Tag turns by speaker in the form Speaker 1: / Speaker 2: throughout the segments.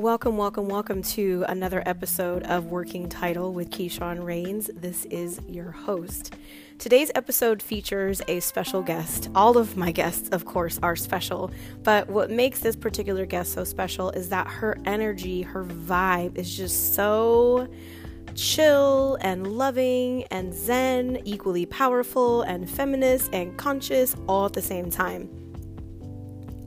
Speaker 1: Welcome, welcome, welcome to another episode of Working Title with Keyshawn Rains. This is your host. Today's episode features a special guest. All of my guests, of course, are special, but what makes this particular guest so special is that her energy, her vibe is just so chill and loving and zen, equally powerful and feminist and conscious all at the same time.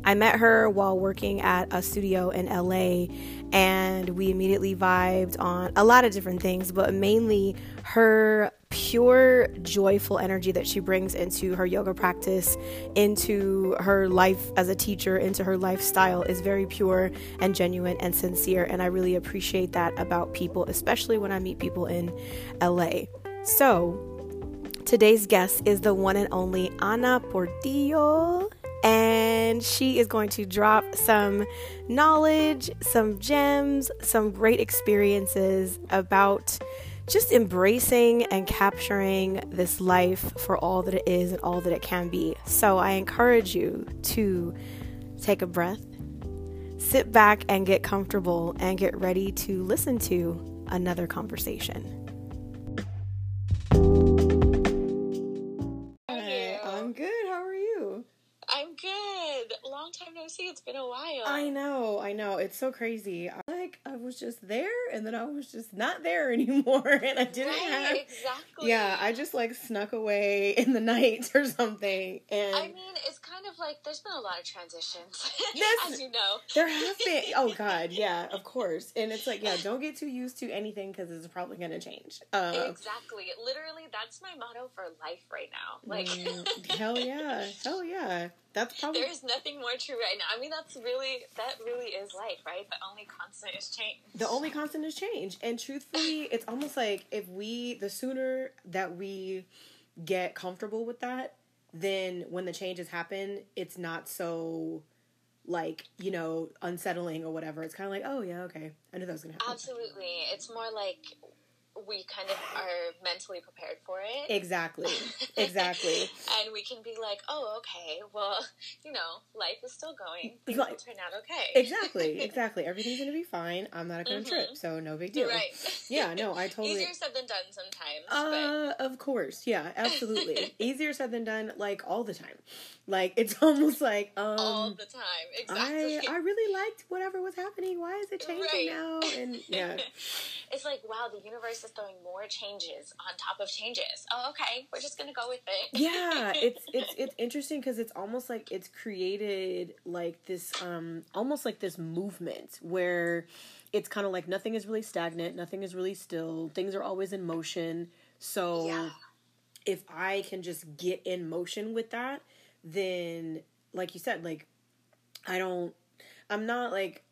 Speaker 1: I met her while working at a studio in LA, and we immediately vibed on a lot of different things, but mainly her pure, joyful energy that she brings into her yoga practice, into her life as a teacher, into her lifestyle is very pure and genuine and sincere. And I really appreciate that about people, especially when I meet people in LA. So, today's guest is the one and only Ana Portillo and she is going to drop some knowledge, some gems, some great experiences about just embracing and capturing this life for all that it is and all that it can be. So I encourage you to take a breath, sit back and get comfortable, and get ready to listen to another conversation.
Speaker 2: See. It's been a while.
Speaker 1: I know, I know. It's so crazy. Like I was just there, and then I was just not there anymore, and I didn't
Speaker 2: right,
Speaker 1: have
Speaker 2: exactly.
Speaker 1: Yeah, I just like snuck away in the night or something. And
Speaker 2: I mean, it's kind of like there's been a lot of transitions, as you know.
Speaker 1: There have been. Oh God, yeah, of course. And it's like, yeah, don't get too used to anything because it's probably gonna change.
Speaker 2: Uh, exactly. Literally, that's my motto for life right now. Like,
Speaker 1: hell yeah, hell yeah. That's probably
Speaker 2: there's nothing more true right now. I mean, that's really that really is life, right? The only constant is change.
Speaker 1: The only constant is change, and truthfully, it's almost like if we the sooner that we get comfortable with that, then when the changes happen, it's not so like you know unsettling or whatever. It's kind of like, oh yeah, okay, I knew that was gonna happen.
Speaker 2: Absolutely, it's more like we kind of are mentally prepared for it.
Speaker 1: Exactly. Exactly.
Speaker 2: and we can be like, oh, okay, well, you know, life is still going. Things will turn out okay.
Speaker 1: Exactly. Exactly. Everything's going to be fine. I'm not to mm-hmm. trip, so no big deal.
Speaker 2: Right.
Speaker 1: Yeah, no, I totally.
Speaker 2: Easier said than done sometimes.
Speaker 1: Uh, but... of course. Yeah, absolutely. Easier said than done, like, all the time. Like, it's almost like, um.
Speaker 2: All the time. Exactly.
Speaker 1: I, I really liked whatever was happening. Why is it changing right. now? And, yeah.
Speaker 2: It's like, wow, the universe is throwing more changes on top of changes. Oh, okay, we're just gonna go with it.
Speaker 1: yeah, it's it's it's interesting because it's almost like it's created like this, um, almost like this movement where it's kind of like nothing is really stagnant, nothing is really still. Things are always in motion. So yeah. if I can just get in motion with that, then like you said, like I don't, I'm not like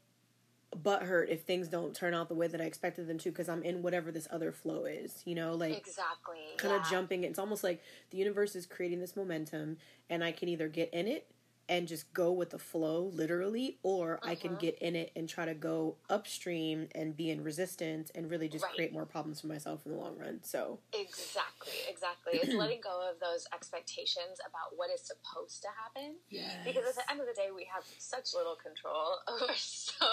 Speaker 1: butthurt if things don't turn out the way that I expected them to because I'm in whatever this other flow is, you know, like
Speaker 2: exactly
Speaker 1: kind of jumping. It's almost like the universe is creating this momentum, and I can either get in it and just go with the flow literally or uh-huh. i can uh-huh. get in it and try to go upstream and be in resistance and really just right. create more problems for myself in the long run so
Speaker 2: exactly exactly it's letting go of those expectations about what is supposed to happen
Speaker 1: yes.
Speaker 2: because at the end of the day we have such little control over so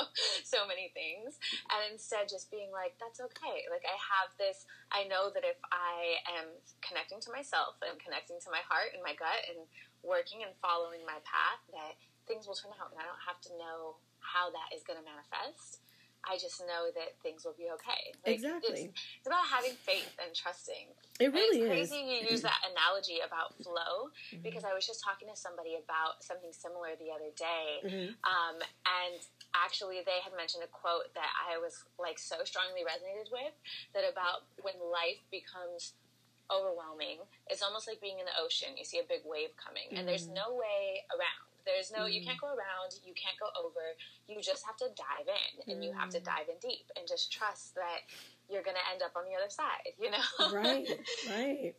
Speaker 2: so many things and instead just being like that's okay like i have this i know that if i am connecting to myself and connecting to my heart and my gut and working and following my path that things will turn out and I don't have to know how that is going to manifest. I just know that things will be okay.
Speaker 1: Like, exactly.
Speaker 2: It's, it's, about having faith and trusting.
Speaker 1: It really
Speaker 2: and it's crazy is. you use that analogy about flow mm-hmm. because I was just talking to somebody about something similar the other day. Mm-hmm. Um, and actually, they had mentioned a quote that I was like so strongly resonated with that about when life becomes overwhelming. It's almost like being in the ocean. You see a big wave coming, and there's mm. no way around. There's no, mm. you can't go around, you can't go over. You just have to dive in, and mm. you have to mm. dive in deep, and just trust that you're going to end up on the other side. You know?
Speaker 1: right, right.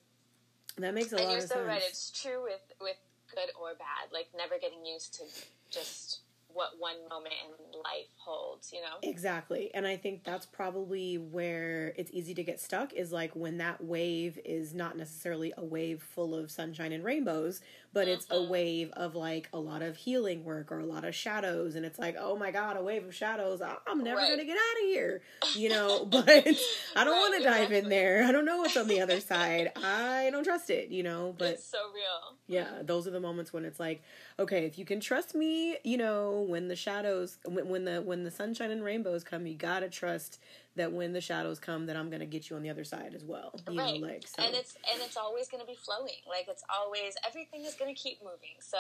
Speaker 1: That makes a
Speaker 2: and
Speaker 1: lot
Speaker 2: of
Speaker 1: sense. And
Speaker 2: you're so right. It's true with with good or bad. Like never getting used to just what one moment in life holds, you know?
Speaker 1: Exactly. And I think that's probably where it's easy to get stuck is like when that wave is not necessarily a wave full of sunshine and rainbows, but it's a mm-hmm. wave of like a lot of healing work or a lot of shadows and it's like oh my god a wave of shadows i'm never right. gonna get out of here you know but i don't right, want to dive exactly. in there i don't know what's on the other side i don't trust it you know but
Speaker 2: it's so real
Speaker 1: yeah those are the moments when it's like okay if you can trust me you know when the shadows when, when the when the sunshine and rainbows come you gotta trust that when the shadows come that I'm gonna get you on the other side as well. You right.
Speaker 2: know, like so. And it's and it's always gonna be flowing. Like it's always everything is gonna keep moving. So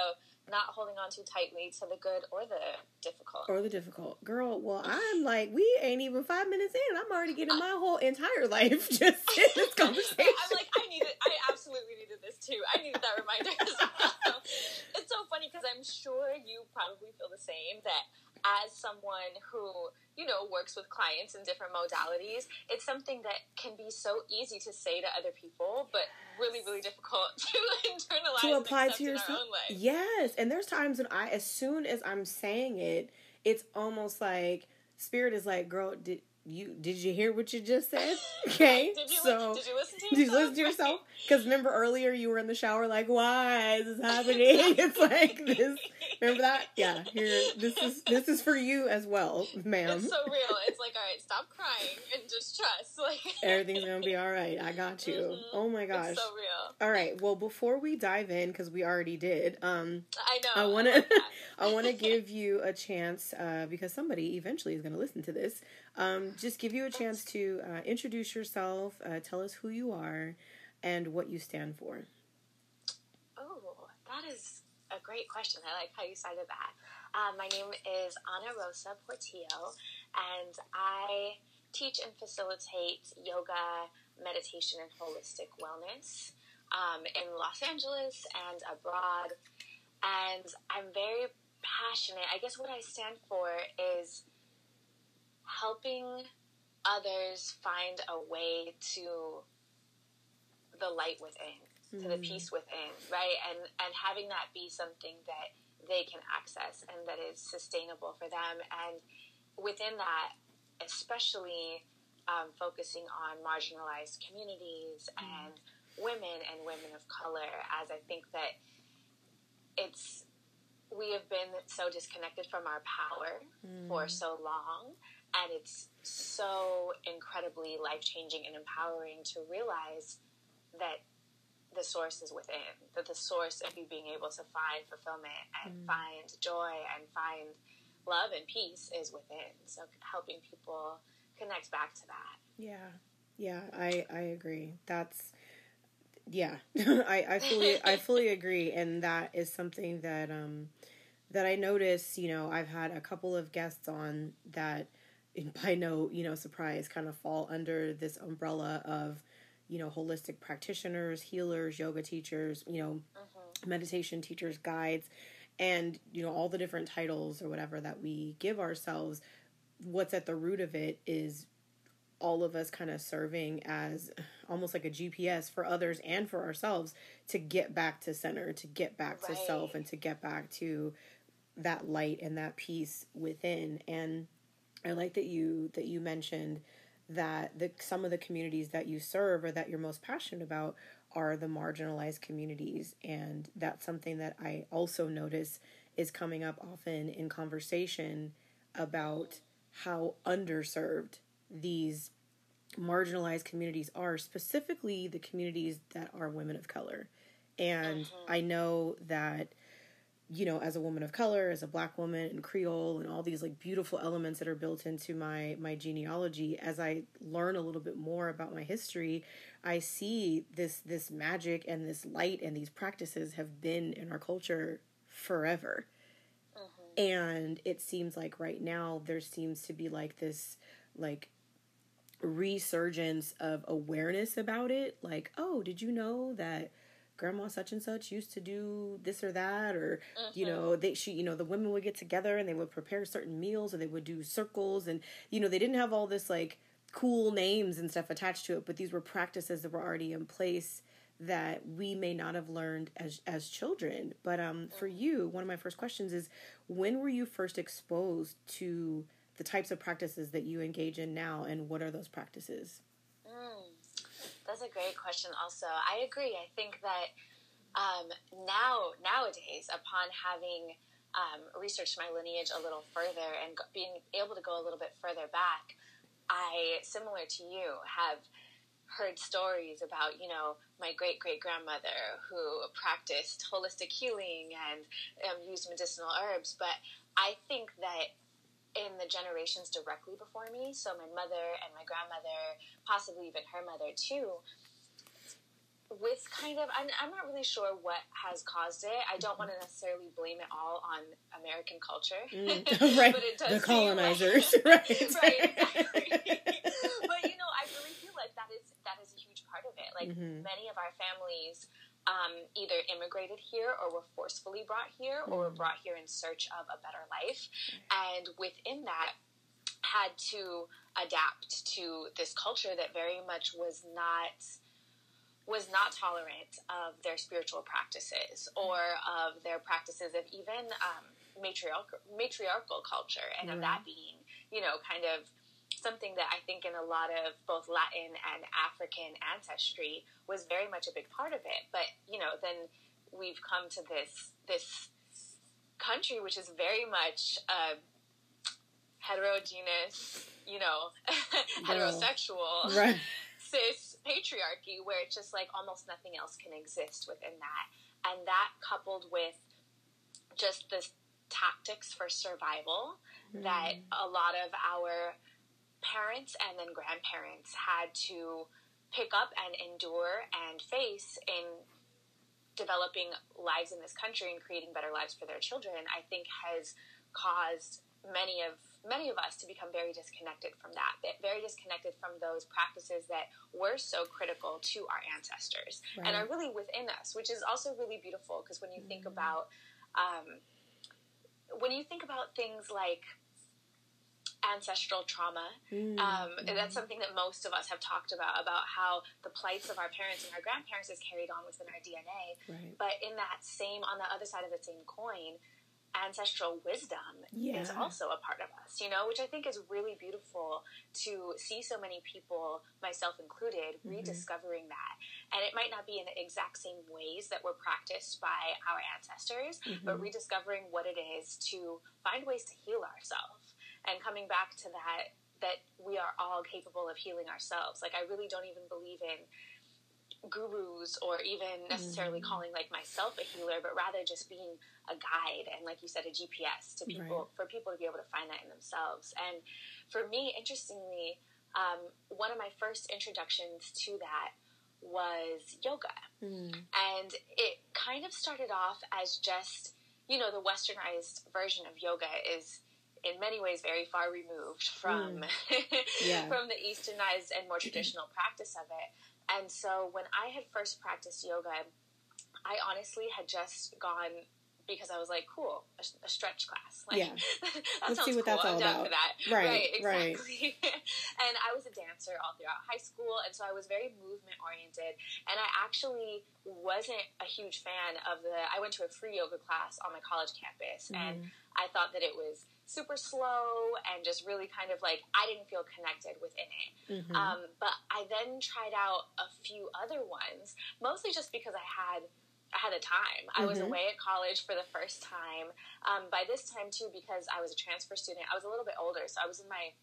Speaker 2: not holding on too tightly to the good or the difficult.
Speaker 1: Or the difficult. Girl, well I'm like, we ain't even five minutes in. I'm already getting my whole entire life just in this conversation.
Speaker 2: I'm like, I needed I absolutely needed this too. I needed that reminder as well. it's so funny because I'm sure you probably feel the same that as someone who you know works with clients in different modalities it's something that can be so easy to say to other people but really really difficult to internalize to apply to yourself.
Speaker 1: yes and there's times when i as soon as i'm saying it it's almost like spirit is like girl did you did you hear what you just said? Okay,
Speaker 2: did you, so did you listen to yourself?
Speaker 1: Did you listen to yourself? Because remember earlier you were in the shower like, why is this happening? it's like this. Remember that? Yeah. Here, this is this is for you as well, ma'am.
Speaker 2: It's so real. It's like, all right, stop crying and just trust. Like
Speaker 1: everything's gonna be all right. I got you. Mm-hmm. Oh my gosh.
Speaker 2: It's so real.
Speaker 1: All right. Well, before we dive in, because we already did. Um,
Speaker 2: I know.
Speaker 1: I want to. I want to give you a chance uh, because somebody eventually is going to listen to this. Um, just give you a chance to uh, introduce yourself, uh, tell us who you are, and what you stand for.
Speaker 2: Oh, that is a great question. I like how you cited that. Uh, my name is Ana Rosa Portillo, and I teach and facilitate yoga, meditation, and holistic wellness um, in Los Angeles and abroad. And I'm very passionate. I guess what I stand for is helping others find a way to the light within, mm-hmm. to the mm-hmm. peace within, right? And and having that be something that they can access and that is sustainable for them. And within that, especially um, focusing on marginalized communities mm-hmm. and women and women of color, as I think that it's we have been so disconnected from our power mm. for so long and it's so incredibly life changing and empowering to realize that the source is within, that the source of you being able to find fulfillment and mm. find joy and find love and peace is within. So helping people connect back to that.
Speaker 1: Yeah. Yeah, I, I agree. That's yeah. I, I fully I fully agree and that is something that um that I notice, you know, I've had a couple of guests on that by no you know surprise kind of fall under this umbrella of you know holistic practitioners healers yoga teachers you know mm-hmm. meditation teachers guides and you know all the different titles or whatever that we give ourselves what's at the root of it is all of us kind of serving as almost like a GPS for others and for ourselves to get back to center, to get back right. to self, and to get back to that light and that peace within. And I like that you that you mentioned that the some of the communities that you serve or that you're most passionate about are the marginalized communities and that's something that I also notice is coming up often in conversation about how underserved these marginalized communities are specifically the communities that are women of color and mm-hmm. I know that you know, as a woman of color, as a black woman and Creole and all these like beautiful elements that are built into my my genealogy, as I learn a little bit more about my history, I see this this magic and this light and these practices have been in our culture forever. Mm-hmm. And it seems like right now there seems to be like this like resurgence of awareness about it. Like, oh, did you know that grandma such and such used to do this or that or mm-hmm. you know they she you know the women would get together and they would prepare certain meals or they would do circles and you know they didn't have all this like cool names and stuff attached to it but these were practices that were already in place that we may not have learned as as children but um mm-hmm. for you one of my first questions is when were you first exposed to the types of practices that you engage in now and what are those practices
Speaker 2: mm. That's a great question, also. I agree. I think that um, now nowadays, upon having um, researched my lineage a little further and being able to go a little bit further back, I, similar to you, have heard stories about, you know, my great great grandmother who practiced holistic healing and um, used medicinal herbs. But I think that in the generations directly before me, so my mother and my grandmother, possibly even her mother too, with kind of I'm, I'm not really sure what has caused it. I don't want to necessarily blame it all on american culture.
Speaker 1: Mm, right.
Speaker 2: But it
Speaker 1: does the colonizers like, right.
Speaker 2: Right exactly. but you know i really feel like that is that is a huge part of it. Like mm-hmm. many of our families um, either immigrated here or were forcefully brought here or were mm. brought here in search of a better life and within that had to adapt to this culture that very much was not was not tolerant of their spiritual practices or of their practices of even um, matriarchal, matriarchal culture and mm-hmm. of that being, you know, kind of something that I think in a lot of both Latin and African ancestry was very much a big part of it. But, you know, then we've come to this, this country which is very much uh, heterogeneous, you know, heterosexual,
Speaker 1: right.
Speaker 2: cis patriarchy where it's just like almost nothing else can exist within that. And that coupled with just the tactics for survival mm. that a lot of our parents and then grandparents had to pick up and endure and face in developing lives in this country and creating better lives for their children, I think has caused many of many of us to become very disconnected from that, very disconnected from those practices that were so critical to our ancestors right. and are really within us, which is also really beautiful because when you mm think about um, when you think about things like ancestral trauma. Mm-hmm. Um, that's something that most of us have talked about about how the plights of our parents and our grandparents is carried on within our DNA.
Speaker 1: Right.
Speaker 2: But in that same, on the other side of the same coin, ancestral wisdom yeah. is also a part of us, you know, which I think is really beautiful to see so many people, myself included, mm-hmm. rediscovering that. And it might not be in the exact same ways that were practiced by our ancestors, mm-hmm. but rediscovering what it is to find ways to heal ourselves and coming back to that that we are all capable of healing ourselves. Like I really don't even believe in gurus or even necessarily mm. calling like myself a healer, but rather just being a guide and like you said, a GPS to people right. for people to be able to find that in themselves. And for me, interestingly, um, one of my first introductions to that was yoga. Mm. And it kind of started off as just, you know, the westernized version of yoga is in many ways very far removed from mm. yeah. from the easternized and more traditional practice of it. And so when I had first practiced yoga, I honestly had just gone because I was like, cool, a, a stretch class. Like,
Speaker 1: yeah. that Let's see what
Speaker 2: cool.
Speaker 1: that's all
Speaker 2: I'm
Speaker 1: about.
Speaker 2: for that.
Speaker 1: Right,
Speaker 2: right, exactly. Right. and I was a dancer all throughout high school, and so I was very movement oriented. And I actually wasn't a huge fan of the. I went to a free yoga class on my college campus, mm. and I thought that it was super slow and just really kind of like I didn't feel connected within it. Mm-hmm. Um, but I then tried out a few other ones, mostly just because I had I had a time. Mm-hmm. I was mm-hmm. away at college for the first time. Um, by this time too, because I was a transfer student, I was a little bit older, so I was in my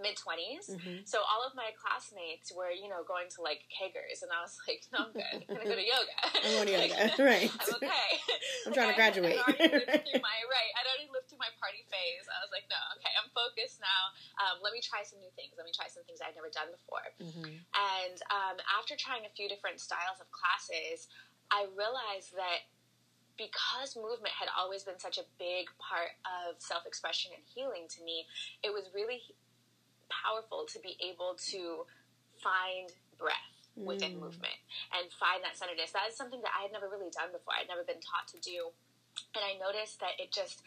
Speaker 2: mid 20s. Mm-hmm. So all of my classmates were, you know, going to like keggers, and I was like, no, I'm good. I'm going to go to yoga.
Speaker 1: I'm going to yoga, right.
Speaker 2: I'm okay.
Speaker 1: I'm trying to graduate.
Speaker 2: I, I already lived through my, right, I'd already lived through my party phase. I was like, no, okay, I'm focused now. Um, let me try some new things. Let me try some things I'd never done before. Mm-hmm. And um, after trying a few different styles of classes, I realized that because movement had always been such a big part of self expression and healing to me, it was really powerful to be able to find breath within mm. movement and find that centeredness. That is something that I had never really done before. I'd never been taught to do. And I noticed that it just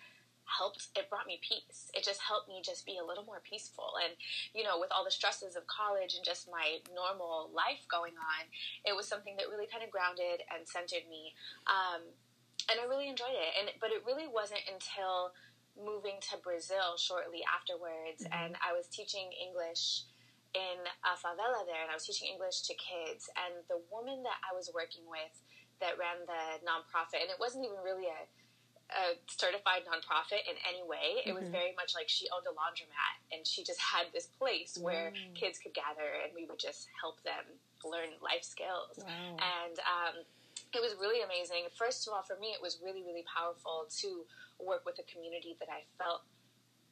Speaker 2: helped it brought me peace it just helped me just be a little more peaceful and you know with all the stresses of college and just my normal life going on it was something that really kind of grounded and centered me um, and i really enjoyed it and but it really wasn't until moving to Brazil shortly afterwards, mm-hmm. and I was teaching English in a favela there, and I was teaching English to kids. And the woman that I was working with that ran the nonprofit, and it wasn't even really a a certified nonprofit in any way. It mm-hmm. was very much like she owned a laundromat and she just had this place where mm. kids could gather and we would just help them learn life skills. Wow. And um, it was really amazing. First of all, for me, it was really, really powerful to work with a community that I felt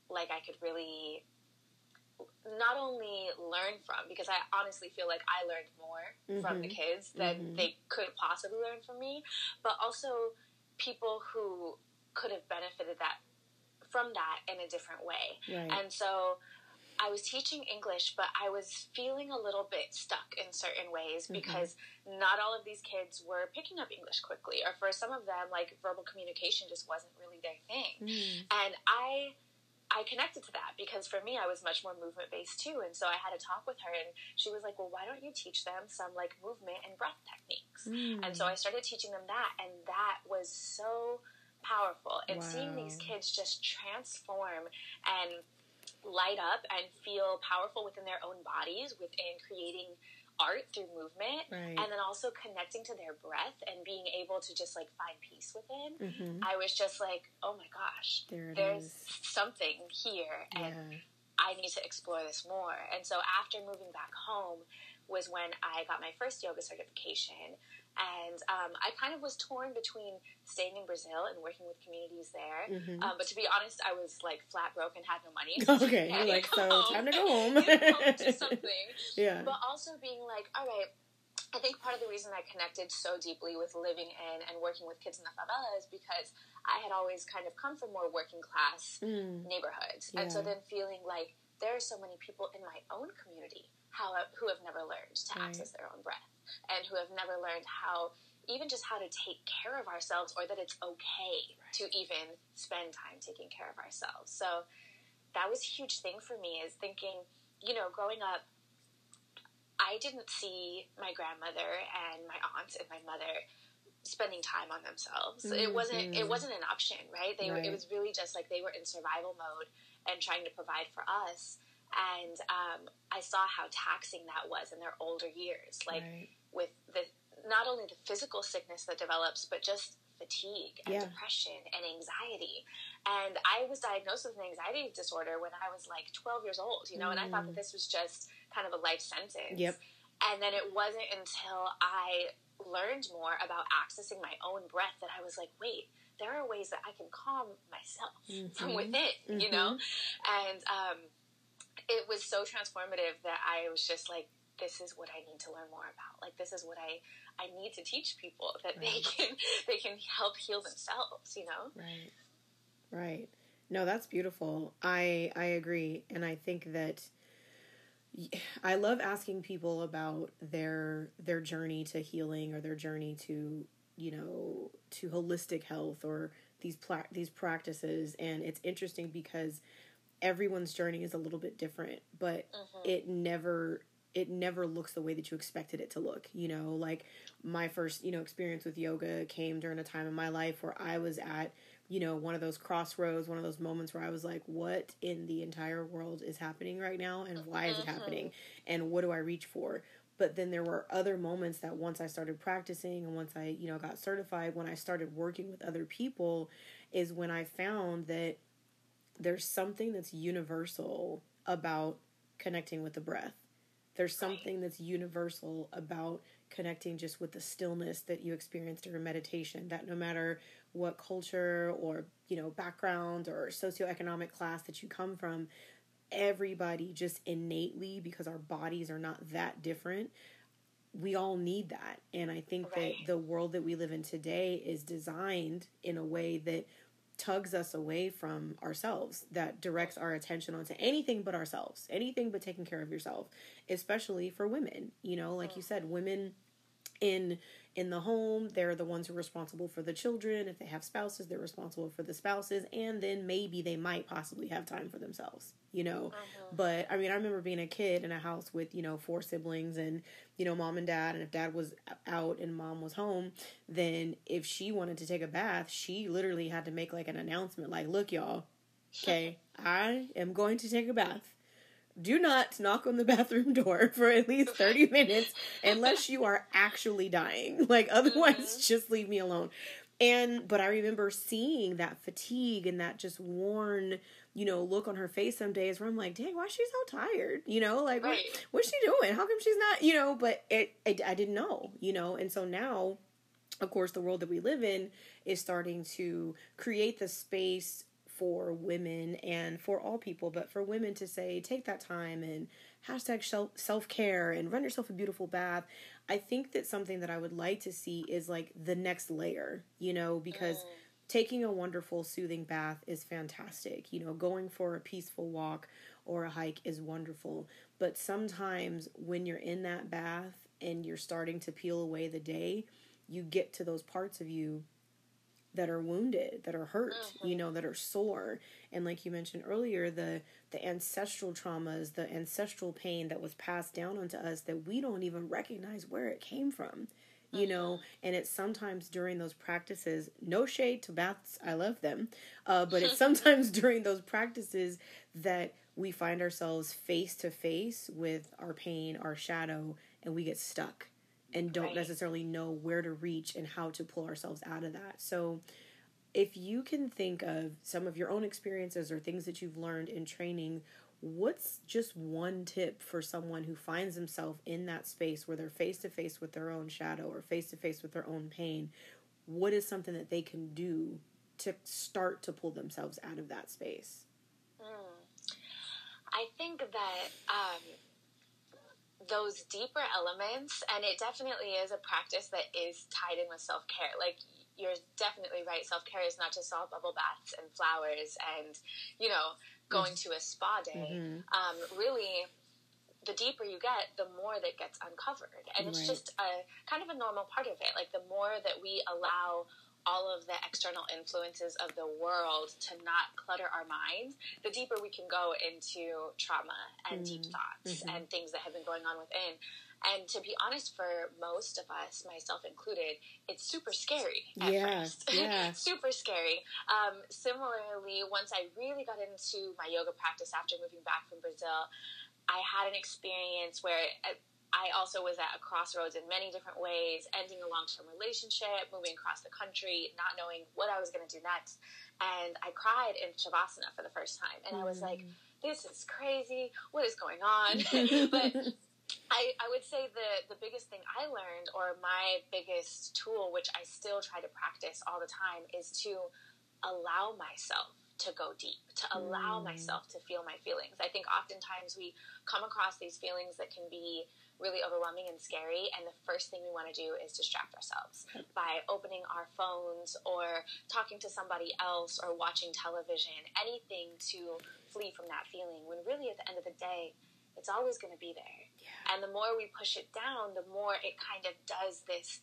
Speaker 2: like I could really not only learn from because I honestly feel like I learned more mm-hmm. from the mm-hmm. kids than mm-hmm. they could possibly learn from me, but also people who could have benefited that from that in a different way. Right. And so I was teaching English, but I was feeling a little bit stuck in certain ways mm-hmm. because not all of these kids were picking up English quickly, or for some of them, like verbal communication just wasn't really their thing. Mm. And I I connected to that because for me, I was much more movement based too. And so I had a talk with her, and she was like, Well, why don't you teach them some like movement and breath techniques? Mm. And so I started teaching them that, and that was so powerful. And wow. seeing these kids just transform and light up and feel powerful within their own bodies, within creating art through movement right. and then also connecting to their breath and being able to just like find peace within mm-hmm. i was just like oh my gosh there there's is. something here and yeah. i need to explore this more and so after moving back home was when i got my first yoga certification and um, I kind of was torn between staying in Brazil and working with communities there. Mm-hmm. Um, but to be honest, I was like flat broke and had no money.
Speaker 1: okay, you're like, so home. time to go home.
Speaker 2: home to something. yeah. But also being like, all right, I think part of the reason I connected so deeply with living in and working with kids in the favela is because I had always kind of come from more working class mm. neighborhoods. Yeah. And so then feeling like there are so many people in my own community how, who have never learned to right. access their own breath and who have never learned how even just how to take care of ourselves or that it's okay right. to even spend time taking care of ourselves. So that was a huge thing for me is thinking, you know, growing up I didn't see my grandmother and my aunt and my mother spending time on themselves. Mm-hmm. It wasn't it wasn't an option, right? They right. It was really just like they were in survival mode and trying to provide for us. And um, I saw how taxing that was in their older years, like right. With the not only the physical sickness that develops, but just fatigue and yeah. depression and anxiety. And I was diagnosed with an anxiety disorder when I was like 12 years old, you know, mm. and I thought that mm. this was just kind of a life sentence. Yep. And then it wasn't until I learned more about accessing my own breath that I was like, wait, there are ways that I can calm myself mm-hmm. from within, mm-hmm. you know? And um, it was so transformative that I was just like, this is what I need to learn more about. Like this is what I I need to teach people that right. they can they can help heal themselves, you know?
Speaker 1: Right. Right. No, that's beautiful. I I agree and I think that I love asking people about their their journey to healing or their journey to, you know, to holistic health or these pla- these practices and it's interesting because everyone's journey is a little bit different, but mm-hmm. it never it never looks the way that you expected it to look. You know, like my first, you know, experience with yoga came during a time in my life where I was at, you know, one of those crossroads, one of those moments where I was like, what in the entire world is happening right now and why is it happening and what do I reach for? But then there were other moments that once I started practicing and once I, you know, got certified, when I started working with other people, is when I found that there's something that's universal about connecting with the breath there's something that's universal about connecting just with the stillness that you experience during meditation that no matter what culture or you know background or socioeconomic class that you come from everybody just innately because our bodies are not that different we all need that and i think right. that the world that we live in today is designed in a way that tugs us away from ourselves that directs our attention onto anything but ourselves anything but taking care of yourself especially for women you know like you mm. said women in in the home they're the ones who are responsible for the children. If they have spouses they're responsible for the spouses and then maybe they might possibly have time for themselves you know? Uh-huh. but i mean i remember being a kid in a house with you know four siblings and you know mom and dad and if dad was out and mom was home then if she wanted to take a bath she literally had to make like an announcement like look y'all okay i am going to take a bath do not knock on the bathroom door for at least 30 minutes unless you are actually dying. Like, otherwise, mm-hmm. just leave me alone. And, but I remember seeing that fatigue and that just worn, you know, look on her face some days where I'm like, dang, why is she so tired? You know, like, right. what, what's she doing? How come she's not, you know, but it, it, I didn't know, you know, and so now, of course, the world that we live in is starting to create the space for women and for all people, but for women to say, take that time and hashtag self care and run yourself a beautiful bath. I think that something that I would like to see is like the next layer, you know, because mm. taking a wonderful, soothing bath is fantastic. You know, going for a peaceful walk or a hike is wonderful. But sometimes when you're in that bath and you're starting to peel away the day, you get to those parts of you that are wounded, that are hurt, mm-hmm. you know, that are sore. And like you mentioned earlier, the the ancestral traumas, the ancestral pain that was passed down onto us that we don't even recognize where it came from. You know, mm-hmm. and it's sometimes during those practices, no shade to baths, I love them, uh, but it's sometimes during those practices that we find ourselves face to face with our pain, our shadow, and we get stuck and don't right. necessarily know where to reach and how to pull ourselves out of that. So, if you can think of some of your own experiences or things that you've learned in training, what's just one tip for someone who finds themselves in that space where they're face to face with their own shadow or face to face with their own pain? What is something that they can do to start to pull themselves out of that space?
Speaker 2: Mm. I think that um, those deeper elements, and it definitely is a practice that is tied in with self care. Like you're definitely right. Self care is not just all bubble baths and flowers and you know going to a spa day. Mm-hmm. Um, really, the deeper you get, the more that gets uncovered, and it's right. just a kind of a normal part of it. Like the more that we allow all of the external influences of the world to not clutter our minds, the deeper we can go into trauma and mm-hmm. deep thoughts mm-hmm. and things that have been going on within. And to be honest, for most of us, myself included, it's super scary at yeah, first. Yeah. super scary. Um, similarly, once I really got into my yoga practice after moving back from Brazil, I had an experience where uh, I also was at a crossroads in many different ways, ending a long term relationship, moving across the country, not knowing what I was going to do next. And I cried in Shavasana for the first time. And I was like, mm. this is crazy. What is going on? but I, I would say the, the biggest thing I learned, or my biggest tool, which I still try to practice all the time, is to allow myself to go deep, to allow mm. myself to feel my feelings. I think oftentimes we come across these feelings that can be really overwhelming and scary. And the first thing we want to do is distract ourselves by opening our phones or talking to somebody else or watching television, anything to flee from that feeling. When really, at the end of the day, it's always going to be there. Yeah. And the more we push it down, the more it kind of does this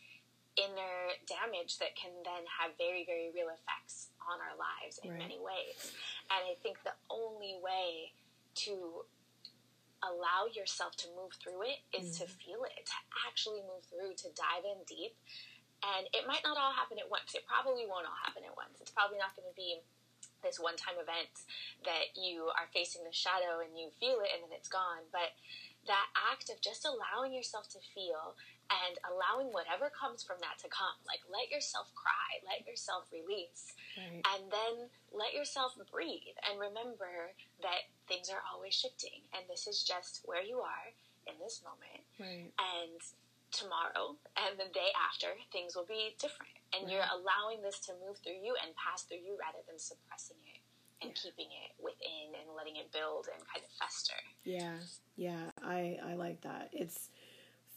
Speaker 2: inner damage that can then have very, very real effects on our lives in right. many ways. And I think the only way to allow yourself to move through it is mm-hmm. to feel it, to actually move through, to dive in deep. And it might not all happen at once. It probably won't all happen at once. It's probably not going to be this one time event that you are facing the shadow and you feel it and then it's gone. But that act of just allowing yourself to feel and allowing whatever comes from that to come. Like, let yourself cry, let yourself release, right. and then let yourself breathe. And remember that things are always shifting, and this is just where you are in this moment. Right. And tomorrow and the day after, things will be different. And right. you're allowing this to move through you and pass through you rather than suppressing it and yeah. keeping it within and letting it build and kind of fester.
Speaker 1: Yeah, yeah, I I like that. It's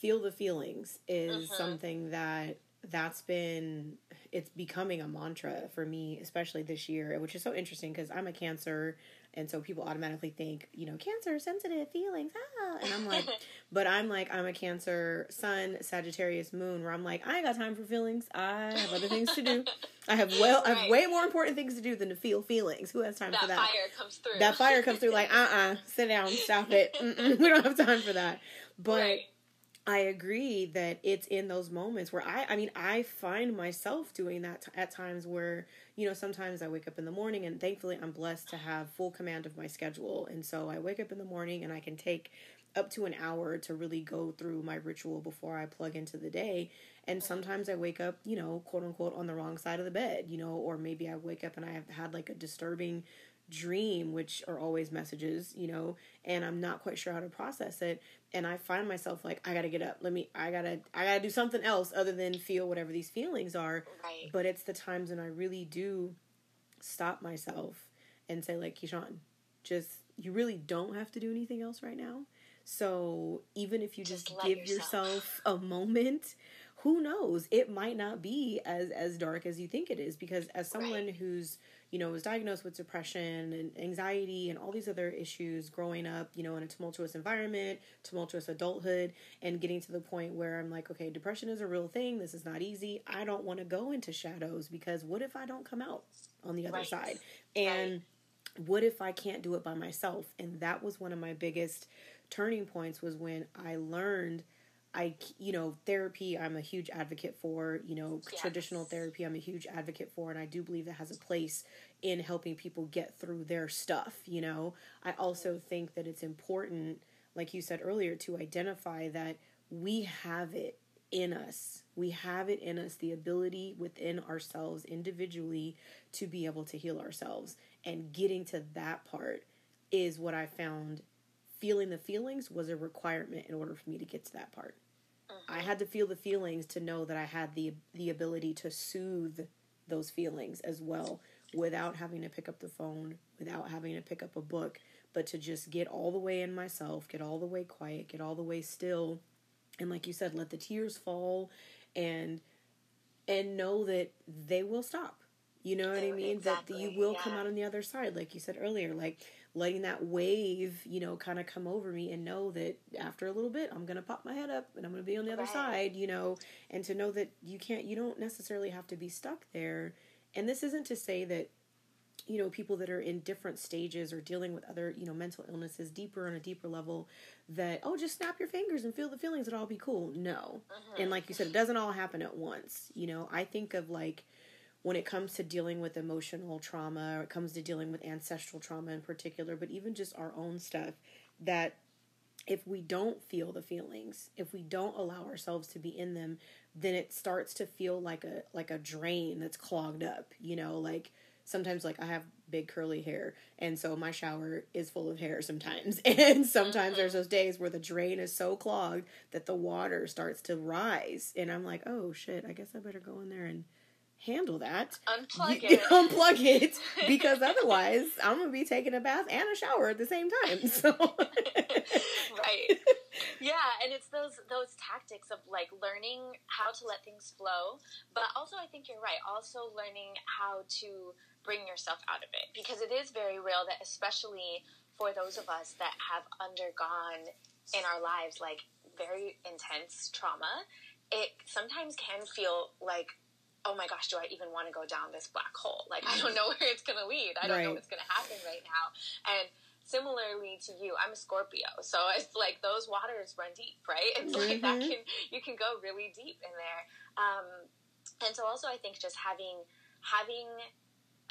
Speaker 1: feel the feelings is uh-huh. something that that's been it's becoming a mantra for me especially this year which is so interesting because i'm a cancer and so people automatically think you know cancer sensitive feelings ah and i'm like but i'm like i'm a cancer sun sagittarius moon where i'm like i ain't got time for feelings. I have other things to do. I have well right. i have way more important things to do than to feel feelings. Who has time
Speaker 2: that
Speaker 1: for that?
Speaker 2: fire comes through.
Speaker 1: That fire comes through like uh-uh sit down stop it. Mm-mm, we don't have time for that. But right I agree that it's in those moments where I, I mean, I find myself doing that t- at times where, you know, sometimes I wake up in the morning and thankfully I'm blessed to have full command of my schedule. And so I wake up in the morning and I can take up to an hour to really go through my ritual before I plug into the day. And sometimes I wake up, you know, quote unquote, on the wrong side of the bed, you know, or maybe I wake up and I have had like a disturbing dream, which are always messages, you know, and I'm not quite sure how to process it. And I find myself like, I gotta get up. Let me, I gotta, I gotta do something else other than feel whatever these feelings are.
Speaker 2: Right.
Speaker 1: But it's the times when I really do stop myself and say, like, Keyshawn, just, you really don't have to do anything else right now. So even if you just,
Speaker 2: Just
Speaker 1: give
Speaker 2: yourself.
Speaker 1: yourself a moment, who knows? It might not be as as dark as you think it is because as someone
Speaker 2: Right.
Speaker 1: who's you know was diagnosed with depression and anxiety and all these other issues growing up, you know, in a tumultuous environment, tumultuous adulthood, and getting to the point where I'm like, okay, depression is a real thing. This is not easy. I don't want to go into shadows because what if I don't come out on the other
Speaker 2: Right.
Speaker 1: side? And what if I can't do it by myself? And that was one of my biggest turning points was when I learned I you know therapy I'm a huge advocate for you know
Speaker 2: Yes.
Speaker 1: traditional therapy I'm a huge advocate for and I do believe that has a place in helping people get through their stuff you know I also think that it's important like you said earlier to identify that we have it in us we have it in us the ability within ourselves individually to be able to heal ourselves and getting to that part is what I found feeling the feelings was a requirement in order for me to get to that part. I had to feel the feelings to know that I had the the ability to soothe those feelings as well without having to pick up the phone, without having to pick up a book, but to just get all the way in myself, get all the way quiet, get all the way still, and like you said, let the tears fall and and know that they will stop. You know what I mean? that you will come out on the other side, like you said earlier, like letting that wave, you know, kind of come over me and know that after a little bit, I'm going to pop my head up and I'm going to be on the other
Speaker 2: Right.
Speaker 1: side, you know, and to know that you can't, you don't necessarily have to be stuck there. And this isn't to say that, you know, people that are in different stages or dealing with other, you know, mental illnesses deeper on a deeper level that, oh, just snap your fingers and feel the feelings, and it'll all be cool. No. And mm-hmm. like you said, it doesn't all happen at once. You know, I think of like, when it comes to dealing with emotional trauma or it comes to dealing with ancestral trauma in particular but even just our own stuff that if we don't feel the feelings if we don't allow ourselves to be in them then it starts to feel like a like a drain that's clogged up you know like sometimes like i have big curly hair and so my shower is full of hair sometimes. And sometimes there's those days where the drain is so clogged that the water starts to rise and i'm like oh shit i guess i better go in there and handle that
Speaker 2: Unplug
Speaker 1: you-
Speaker 2: it.
Speaker 1: unplug it because otherwise I'm gonna be taking a bath and a shower at the same time. So
Speaker 2: right yeah and it's those those tactics of like learning how to let things flow but also i think you're right also learning how to bring yourself out of it because it is very real that especially for those of us that have undergone in our lives like very intense trauma it sometimes can feel like oh my gosh do i even want to go down this black hole? Like i don't know where it's going to lead. I don't know what's going to happen right now. And similarly to you i'm a scorpio so it's like those waters run deep right? It's like that
Speaker 1: Mhm.
Speaker 2: can you can go really deep in there. Um, and so also i think just having having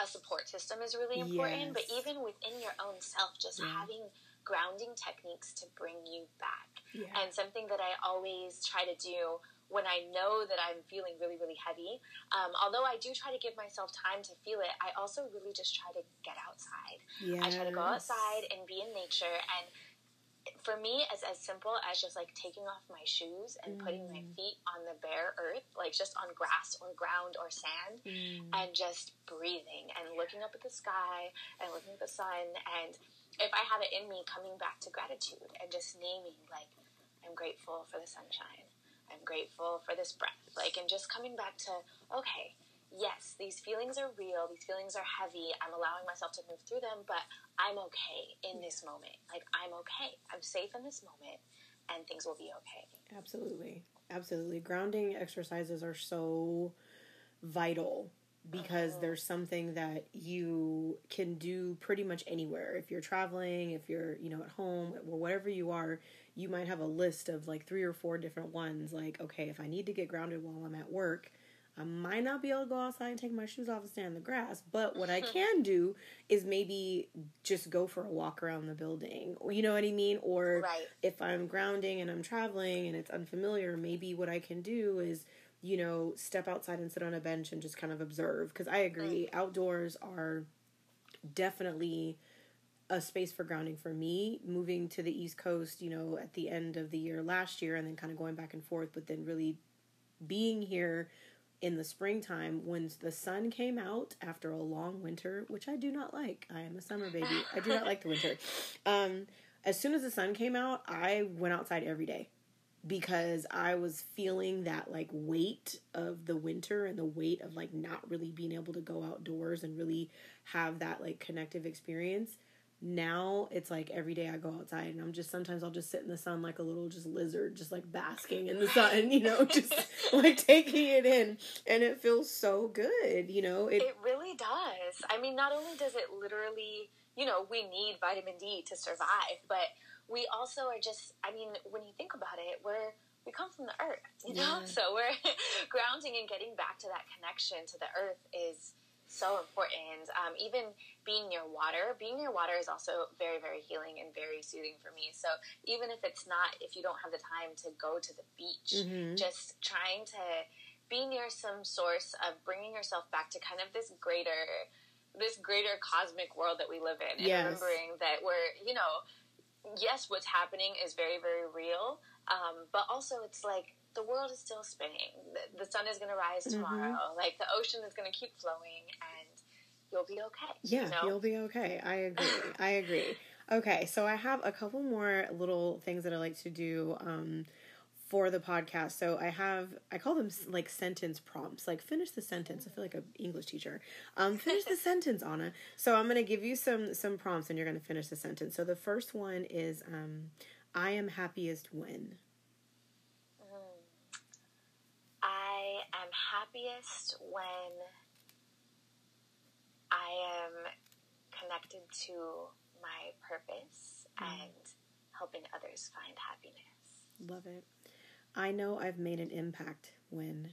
Speaker 2: a support system is really important but even within your own self just
Speaker 1: Yeah.
Speaker 2: having grounding techniques to bring you back.
Speaker 1: Yeah.
Speaker 2: and something that I always try to do when I know that I'm feeling really, really heavy. Um, although I do try to give myself time to feel it, I also really just try to get outside. I try to go outside and be in nature. And for me, it's as simple as just like taking off my shoes and putting my
Speaker 1: Mm.
Speaker 2: feet on the bare earth, like just on grass or ground or sand,
Speaker 1: Mm.
Speaker 2: and just breathing and looking up at the sky and looking at the sun. And if I have it in me, coming back to gratitude and just naming, like, I'm grateful for the sunshine. I'm grateful for this breath. Like, and just coming back to, okay, yes, these feelings are real. These feelings are heavy. I'm allowing myself to move through them, but I'm okay in this moment. Like, I'm okay. I'm safe in this moment, and things will be okay.
Speaker 1: Absolutely. Absolutely. Grounding exercises are so vital because there's uh-huh. something that you can do pretty much anywhere. If you're traveling, if you're, you know, at home, or whatever you are, you might have a list of like three or four different ones. Like, okay, if I need to get grounded while I'm at work, I might not be able to go outside and take my shoes off and stand in the grass, but what I can do is maybe just go for a walk around the building. You know what I mean? Or
Speaker 2: Right.
Speaker 1: if I'm grounding and I'm traveling and it's unfamiliar, maybe what I can do is, you know, step outside and sit on a bench and just kind of observe. Because I agree, outdoors are definitely a space for grounding for me. Moving to the East Coast, you know, at the end of the year last year and then kind of going back and forth, but then really being here in the springtime when the sun came out after a long winter, which I do not like. I am a summer baby. I do not like the winter. Um, as soon as the sun came out, I went outside every day because I was feeling that like weight of the winter and the weight of like not really being able to go outdoors and really have that like connective experience. Now it's like every day I go outside and I'm just sometimes I'll just sit in the sun like a little just lizard, just like basking in the sun, you know, just like taking it in. And it feels so good, you know. It,
Speaker 2: It really does. I mean, not only does it literally, you know, we need vitamin D to survive, but we also are just, I mean, when you think about it, we're, we come from the earth, you know?
Speaker 1: Yeah.
Speaker 2: So we're grounding and getting back to that connection to the earth is so important. Um, even being near water, being near water is also very, very healing and very soothing for me. So even if it's not, if you don't have the time to go to the beach,
Speaker 1: Mhm.
Speaker 2: just trying to be near some source of bringing yourself back to kind of this greater this greater cosmic world that we live in and
Speaker 1: Yes.
Speaker 2: remembering that we're you know yes what's happening is very very real um, but also it's like the world is still spinning the, the sun is going to rise
Speaker 1: Mm-hmm.
Speaker 2: tomorrow like the ocean is going to keep flowing and you'll be okay
Speaker 1: Yeah,
Speaker 2: you know?
Speaker 1: you'll be okay. I agree. I agree. Okay, so I have a couple more little things that I like to do um, for the podcast. So I have, I call them like sentence prompts. Like finish the sentence. I feel like an English teacher. Um, finish the sentence, Anna. So I'm gonna give you some some prompts, and you're gonna finish the sentence. So the first one is, um, I am happiest when.
Speaker 2: I am happiest when I am connected to my purpose and helping others find happiness.
Speaker 1: Love it. I know I've made an impact when.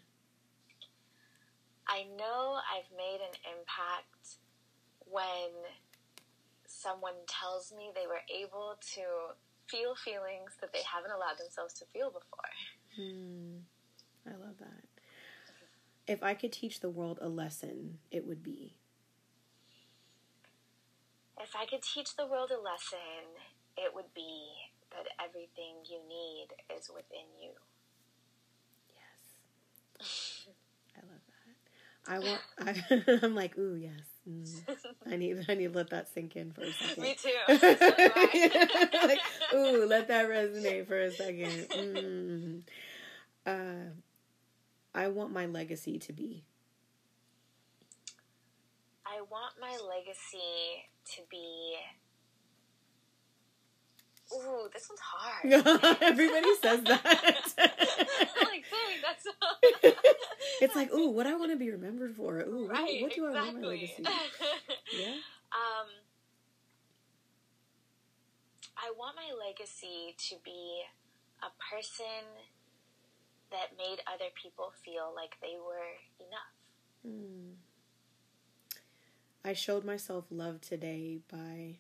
Speaker 2: I know I've made an impact when someone tells me they were able to feel feelings that they haven't allowed themselves to feel before.
Speaker 1: Hmm. I love that. If I could teach the world a lesson, it would be.
Speaker 2: If I could teach the world a lesson, it would be that everything you need is within you.
Speaker 1: Yes. I love that. I want. I, I'm like, ooh, yes. Mm. I need. I need to let that sink in for a second.
Speaker 2: Me too.
Speaker 1: Like, ooh, let that resonate for a second. Mm. Uh, I want my legacy to be.
Speaker 2: I want my legacy to be. Ooh, this one's hard.
Speaker 1: Everybody says that.
Speaker 2: like, dang, that's.
Speaker 1: it's like, ooh, what I want to be remembered for. Ooh, what-
Speaker 2: right.
Speaker 1: what, do I want my legacy? Yeah.
Speaker 2: Um, I want my legacy to be a person that made other people feel like they were enough.
Speaker 1: Hmm. I showed myself love today by.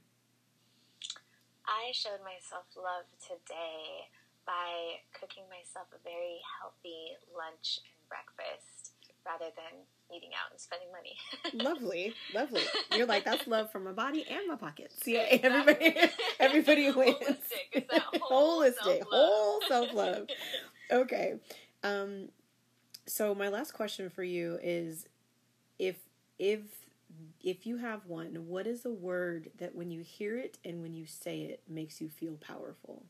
Speaker 2: I showed myself love today by cooking myself a very healthy lunch and breakfast rather than eating out and spending money.
Speaker 1: Lovely, lovely. You're like that's love for my body and my pockets. Yeah, everybody, everybody wins.
Speaker 2: Holistic. Whole
Speaker 1: Holistic,
Speaker 2: self-love.
Speaker 1: whole self love. Okay, um, so my last question for you is, if if if you have one, what is a word that when you hear it and when you say it makes you feel powerful?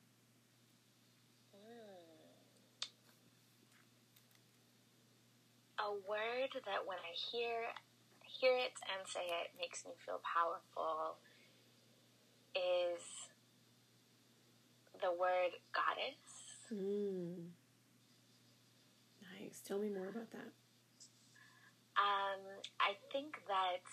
Speaker 2: a word that when I hear hear it and say it makes me feel powerful is the word goddess.
Speaker 1: Mm. Nice. Tell me more about that.
Speaker 2: Um, I think that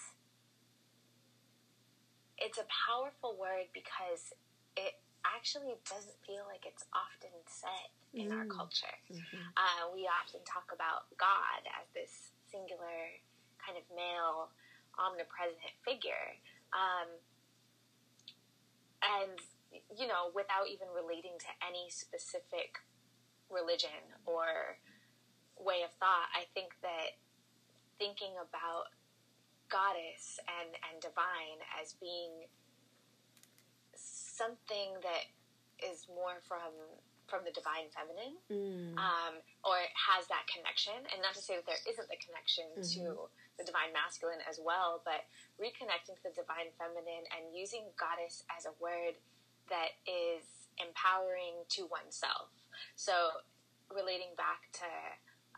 Speaker 2: it's a powerful word because it actually doesn't feel like it's often said in mm. our culture. Mm-hmm. Uh, we often talk about God as this singular kind of male, omnipresent figure. Um, and, you know, without even relating to any specific religion or way of thought, I think that thinking about goddess and, and divine as being something that is more from from the divine feminine, mm. um, or has that connection. And not to say that there isn't the connection mm-hmm. to the divine masculine as well, but reconnecting to the divine feminine and using goddess as a word that is empowering to oneself. So relating back to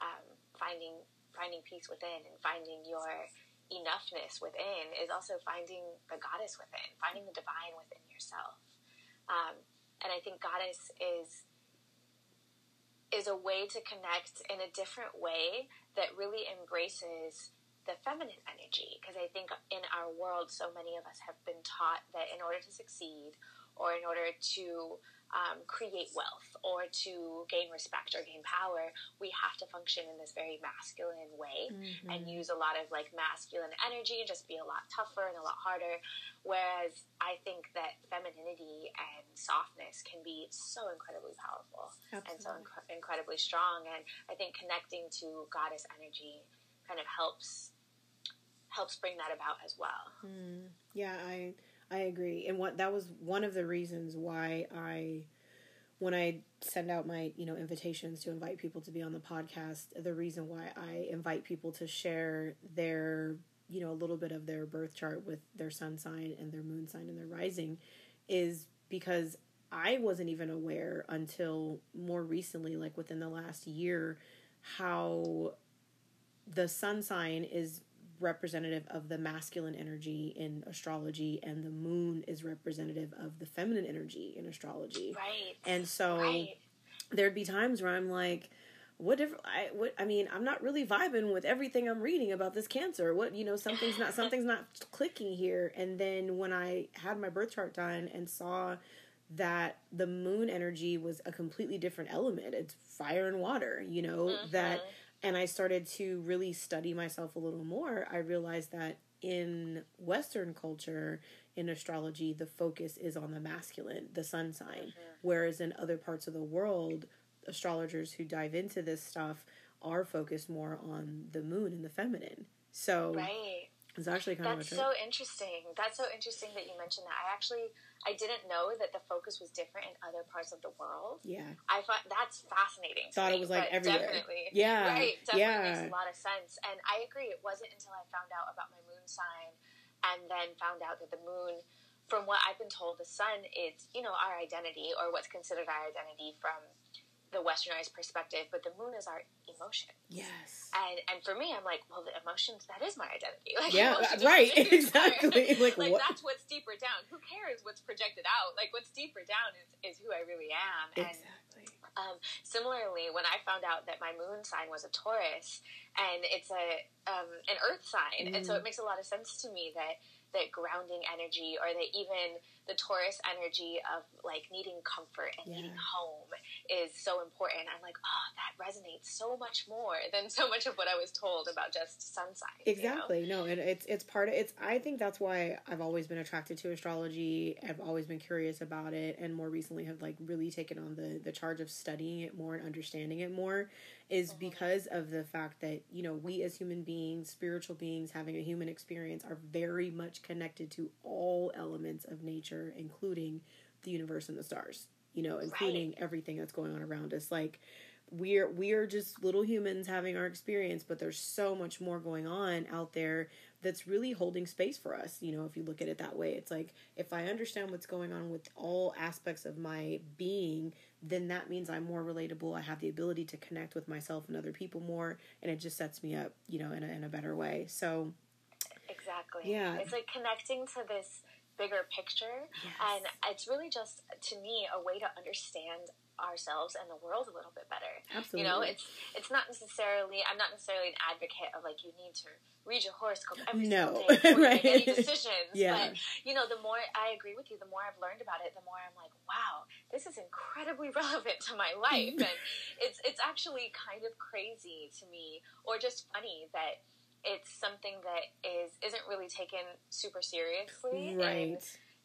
Speaker 2: um, finding finding peace within and finding your enoughness within is also finding the goddess within, finding the divine within yourself. Um, and I think goddess is is a way to connect in a different way that really embraces the feminine energy because I think in our world so many of us have been taught that in order to succeed or in order to um, create wealth or to gain respect or gain power, we have to function in this very masculine way mm-hmm. and use a lot of like masculine energy and just be a lot tougher and a lot harder. Whereas I think that femininity and softness can be so incredibly powerful Absolutely. and so inc- incredibly strong. And I think connecting to goddess energy kind of helps helps bring that about as well.
Speaker 1: Mm. Yeah, I I agree. And what that was one of the reasons why I when I send out my, you know, invitations to invite people to be on the podcast, the reason why I invite people to share their, you know, a little bit of their birth chart with their sun sign and their moon sign and their rising is because I wasn't even aware until more recently, like within the last year, how the sun sign is representative of the masculine energy in astrology and the moon is representative of the feminine energy in astrology.
Speaker 2: Right.
Speaker 1: And so
Speaker 2: right.
Speaker 1: there'd be times where I'm like what if I what I mean I'm not really vibing with everything I'm reading about this cancer. What you know something's not something's not clicking here. And then when I had my birth chart done and saw that the moon energy was a completely different element. It's fire and water, you know, mm-hmm. that and I started to really study myself a little more, I realized that in Western culture, in astrology, the focus is on the masculine, the sun sign. Mm-hmm. Whereas in other parts of the world, astrologers who dive into this stuff are focused more on the moon and the feminine. So
Speaker 2: right.
Speaker 1: It's actually kind
Speaker 2: That's
Speaker 1: of
Speaker 2: so interesting. That's so interesting that you mentioned that. I actually I didn't know that the focus was different in other parts of the world.
Speaker 1: Yeah.
Speaker 2: I thought that's fascinating.
Speaker 1: Thought
Speaker 2: me,
Speaker 1: it was like everywhere.
Speaker 2: Definitely.
Speaker 1: Yeah.
Speaker 2: Right. Definitely
Speaker 1: yeah.
Speaker 2: makes a lot of sense. And I agree. It wasn't until I found out about my moon sign and then found out that the moon, from what I've been told, the sun is, you know, our identity or what's considered our identity from the westernized perspective, but the moon is our emotion.
Speaker 1: Yes.
Speaker 2: And and for me, I'm like, well, the emotions that is my identity.
Speaker 1: Like, yeah, right, exactly.
Speaker 2: like, like what? that's what's deeper down. Who cares what's projected out? Like what's deeper down is is who I really am.
Speaker 1: Exactly.
Speaker 2: And, um, similarly, when I found out that my moon sign was a Taurus, and it's a um, an Earth sign, mm. and so it makes a lot of sense to me that that grounding energy or that even the Taurus energy of like needing comfort and yeah. needing home is so important. I'm like, oh, that resonates so much more than so much of what I was told about just sun signs.
Speaker 1: Exactly.
Speaker 2: You know?
Speaker 1: No, and it's it's part of it's. I think that's why I've always been attracted to astrology. I've always been curious about it, and more recently have like really taken on the the charge of studying it more and understanding it more is mm-hmm. because of the fact that you know we as human beings spiritual beings having a human experience are very much connected to all elements of nature including the universe and the stars you know including right. everything that's going on around us like we're we're just little humans having our experience but there's so much more going on out there that's really holding space for us you know if you look at it that way it's like if i understand what's going on with all aspects of my being then that means i'm more relatable. I have the ability to connect with myself and other people more and it just sets me up you know in a, in a better way. So
Speaker 2: exactly.
Speaker 1: yeah.
Speaker 2: It's like connecting to this bigger picture.
Speaker 1: Yes.
Speaker 2: and it's really just to me a way to understand ourselves and the world a little bit better.
Speaker 1: Absolutely.
Speaker 2: You know, it's it's not necessarily I'm not necessarily an advocate of like you need to read your horoscope every
Speaker 1: No.
Speaker 2: single day before
Speaker 1: Right.
Speaker 2: you make any decisions.
Speaker 1: Yeah.
Speaker 2: But you know, the more I agree with you, the more I've learned about it, the more I'm like, wow, this is incredibly relevant to my life. and it's it's actually kind of crazy to me, or just funny that it's something that is isn't really taken super seriously in,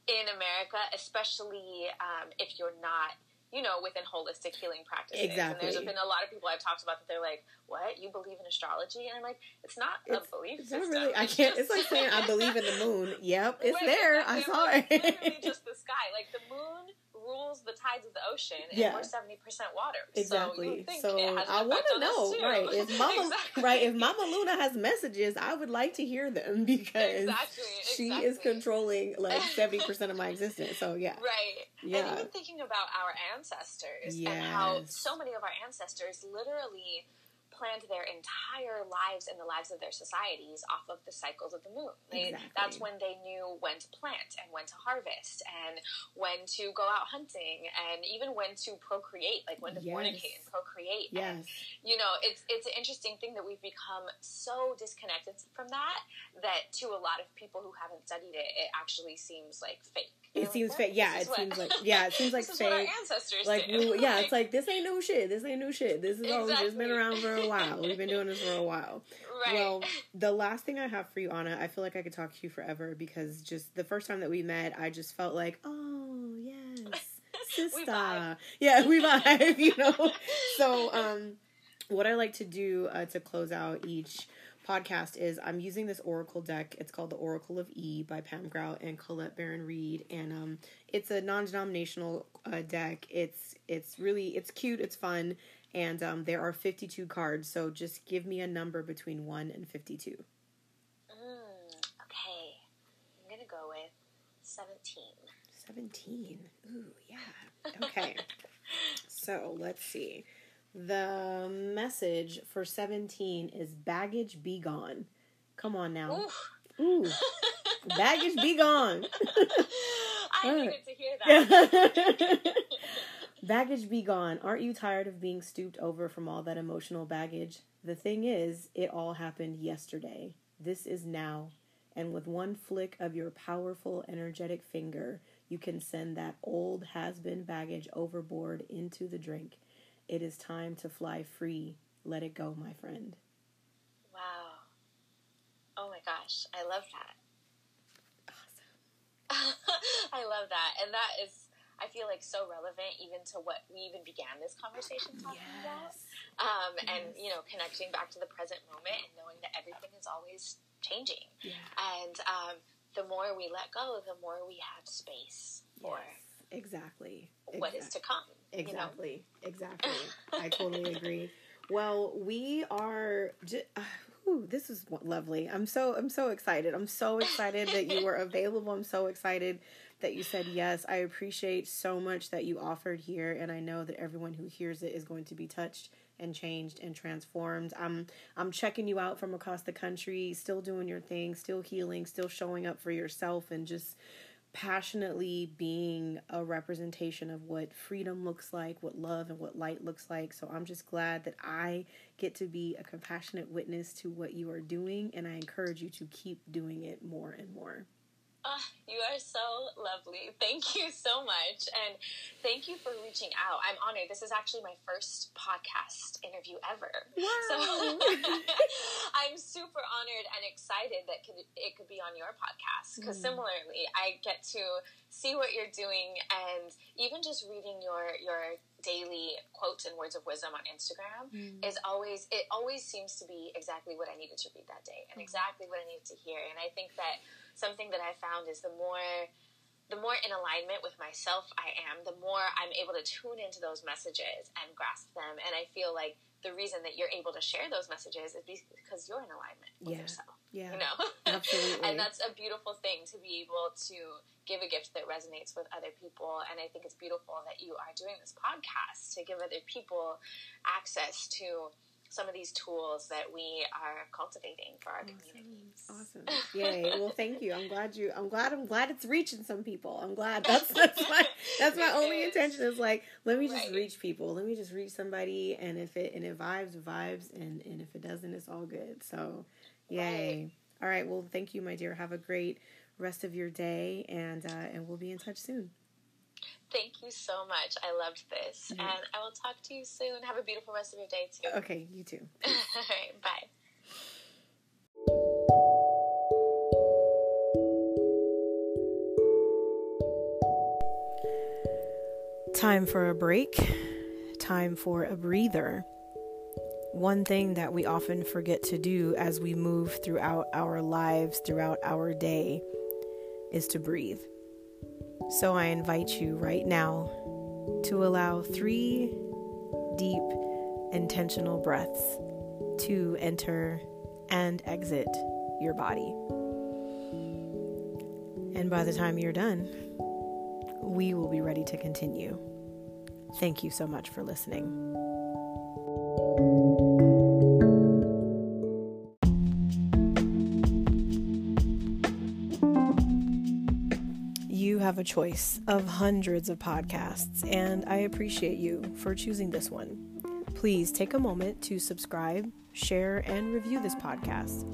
Speaker 2: in America, especially um, if you're not. You know, within holistic healing practices, and
Speaker 1: Exactly.
Speaker 2: there's been a lot of people I've talked about that they're like, "What? You believe in astrology?" And I'm like, "It's not
Speaker 1: It's-
Speaker 2: a belief
Speaker 1: It's
Speaker 2: system.
Speaker 1: really. I can't. It's like saying I believe in the moon. Yep, it's there. I saw
Speaker 2: It's
Speaker 1: it.
Speaker 2: literally just the sky. Like the moon rules the tides of the ocean, and
Speaker 1: Yeah.
Speaker 2: we're seventy percent water.
Speaker 1: Exactly.
Speaker 2: So,
Speaker 1: So,
Speaker 2: it has an
Speaker 1: I want to know, right? If Mama,
Speaker 2: Exactly.
Speaker 1: right? If Mama Luna has messages, I would like to hear them because
Speaker 2: Exactly,
Speaker 1: she is controlling like seventy percent of my existence. So yeah,
Speaker 2: Right.
Speaker 1: Yeah.
Speaker 2: And even thinking about our ancestors and how so many of our ancestors literally planned their entire lives and the lives of their societies off of the cycles of the moon. They,
Speaker 1: Exactly.
Speaker 2: That's when they knew when to plant and when to harvest and when to go out hunting and even when to procreate, like when to
Speaker 1: Yes.
Speaker 2: fornicate and procreate. And
Speaker 1: yes,
Speaker 2: you know it's it's an interesting thing that we've become so disconnected from that that to a lot of people who haven't studied it it actually seems like fake
Speaker 1: it
Speaker 2: like,
Speaker 1: seems fake. Yeah, it seems like yeah, it seems like
Speaker 2: this is what our
Speaker 1: fake.
Speaker 2: ancestors
Speaker 1: Like we, yeah, it's like this ain't new shit. This ain't new shit. This is all just been around for a while. Wow, we've been doing this for a while.
Speaker 2: right
Speaker 1: Well, the last thing I have for you, Anna, I feel like I could talk to you forever because just the first time that we met, I just felt like, oh yes, sister.
Speaker 2: We.
Speaker 1: Yeah, we vibe. You know. So, um, what I like to do uh, to close out each podcast is I'm using this Oracle deck. It's called the Oracle of E by Pam Grout and Colette Baron Reid, and um, it's a non-denominational uh, deck. It's it's really it's cute. It's fun. And um, there are 52 cards, so just give me a number between 1 and 52.
Speaker 2: mm, okay i'm gonna go with 17
Speaker 1: 17. Ooh, yeah. Okay. so let's see. The message for 17 is baggage be gone. Come on now.
Speaker 2: Oof.
Speaker 1: Ooh. baggage be gone.
Speaker 2: i needed to hear that
Speaker 1: baggage be gone. Aren't you tired of being stooped over from all that emotional baggage? The thing is, it all happened yesterday. This is now. And with one flick of your powerful, energetic finger, you can send that old has been baggage overboard into the drink. It is time to fly free. Let it go, my friend.
Speaker 2: wow oh my gosh i love that
Speaker 1: Awesome.
Speaker 2: I love that. And that is, I feel like, so relevant even to what we even began this conversation talking about. Um, And, you know, connecting back to the present moment and knowing that everything is always changing.
Speaker 1: Yeah.
Speaker 2: And um, the more we let go, the more we have space for
Speaker 1: Yes. Exactly.
Speaker 2: what is to come. You know?
Speaker 1: Exactly. Exactly. I totally agree. Well, we are. J- uh, this is lovely. I'm so I'm so excited. I'm so excited that you were available. I'm so excited that you said yes. I appreciate so much that you offered here, and I know that everyone who hears it is going to be touched and changed and transformed. I'm I'm checking you out from across the country, still doing your thing, still healing, still showing up for yourself, and just passionately being a representation of what freedom looks like, what love and what light looks like. So I'm just glad that I get to be a compassionate witness to what you are doing, and I encourage you to keep doing it more and more.
Speaker 2: Oh, you are so lovely. Thank you so much. And thank you for reaching out. I'm honored. This is actually my first podcast interview ever. So I'm super honored and excited that it could be on your podcast. Because
Speaker 1: Mm.
Speaker 2: similarly, I get to see what you're doing and even just reading your, your daily quotes and words of wisdom on Instagram
Speaker 1: Mm.
Speaker 2: is always it always seems to be exactly what I needed to read that day and exactly what I needed to hear. And I think that something that I found is the more the more in alignment with myself I am, the more I'm able to tune into those messages and grasp them. And I feel like the reason that you're able to share those messages is because you're in alignment with
Speaker 1: Yeah.
Speaker 2: yourself.
Speaker 1: yeah,
Speaker 2: You know?
Speaker 1: absolutely.
Speaker 2: and that's a beautiful thing to be able to give a gift that resonates with other people. And I think it's beautiful that you are doing this podcast to give other people access to some of these tools that we are cultivating for our awesome. communities.
Speaker 1: Awesome. Yay. well, thank you. I'm glad you I'm glad I'm glad it's reaching some people. I'm glad that's that's my that's my only intention is like let me just right. reach people. Let me just reach somebody and if it and it vibes, vibes and and if it doesn't it's all good. So, yay. Right. All right. Well, thank you, my dear. Have a great rest of your day and uh and we'll be in touch soon.
Speaker 2: Thank you so much. I loved this. Mm-hmm. And I will talk to you soon. Have a beautiful rest of your day, too.
Speaker 1: Okay, you too.
Speaker 2: All right, bye.
Speaker 1: Time for a break, time for a breather. One thing that we often forget to do as we move throughout our lives, throughout our day, is to breathe. So I invite you right now to allow three deep, intentional breaths to enter and exit your body. And by the time you're done, we will be ready to continue. Thank you so much for listening. Have a choice of hundreds of podcasts, and I appreciate you for choosing this one. Please take a moment to subscribe, share, and review this podcast.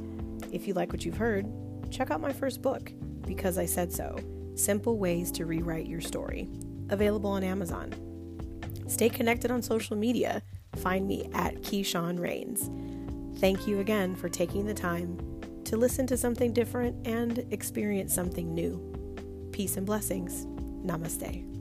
Speaker 1: If you like what you've heard, check out my first book, Because I Said So Simple Ways to Rewrite Your Story, available on Amazon. Stay connected on social media. Find me at Keyshawn Rains. Thank you again for taking the time to listen to something different and experience something new. Peace and blessings. Namaste.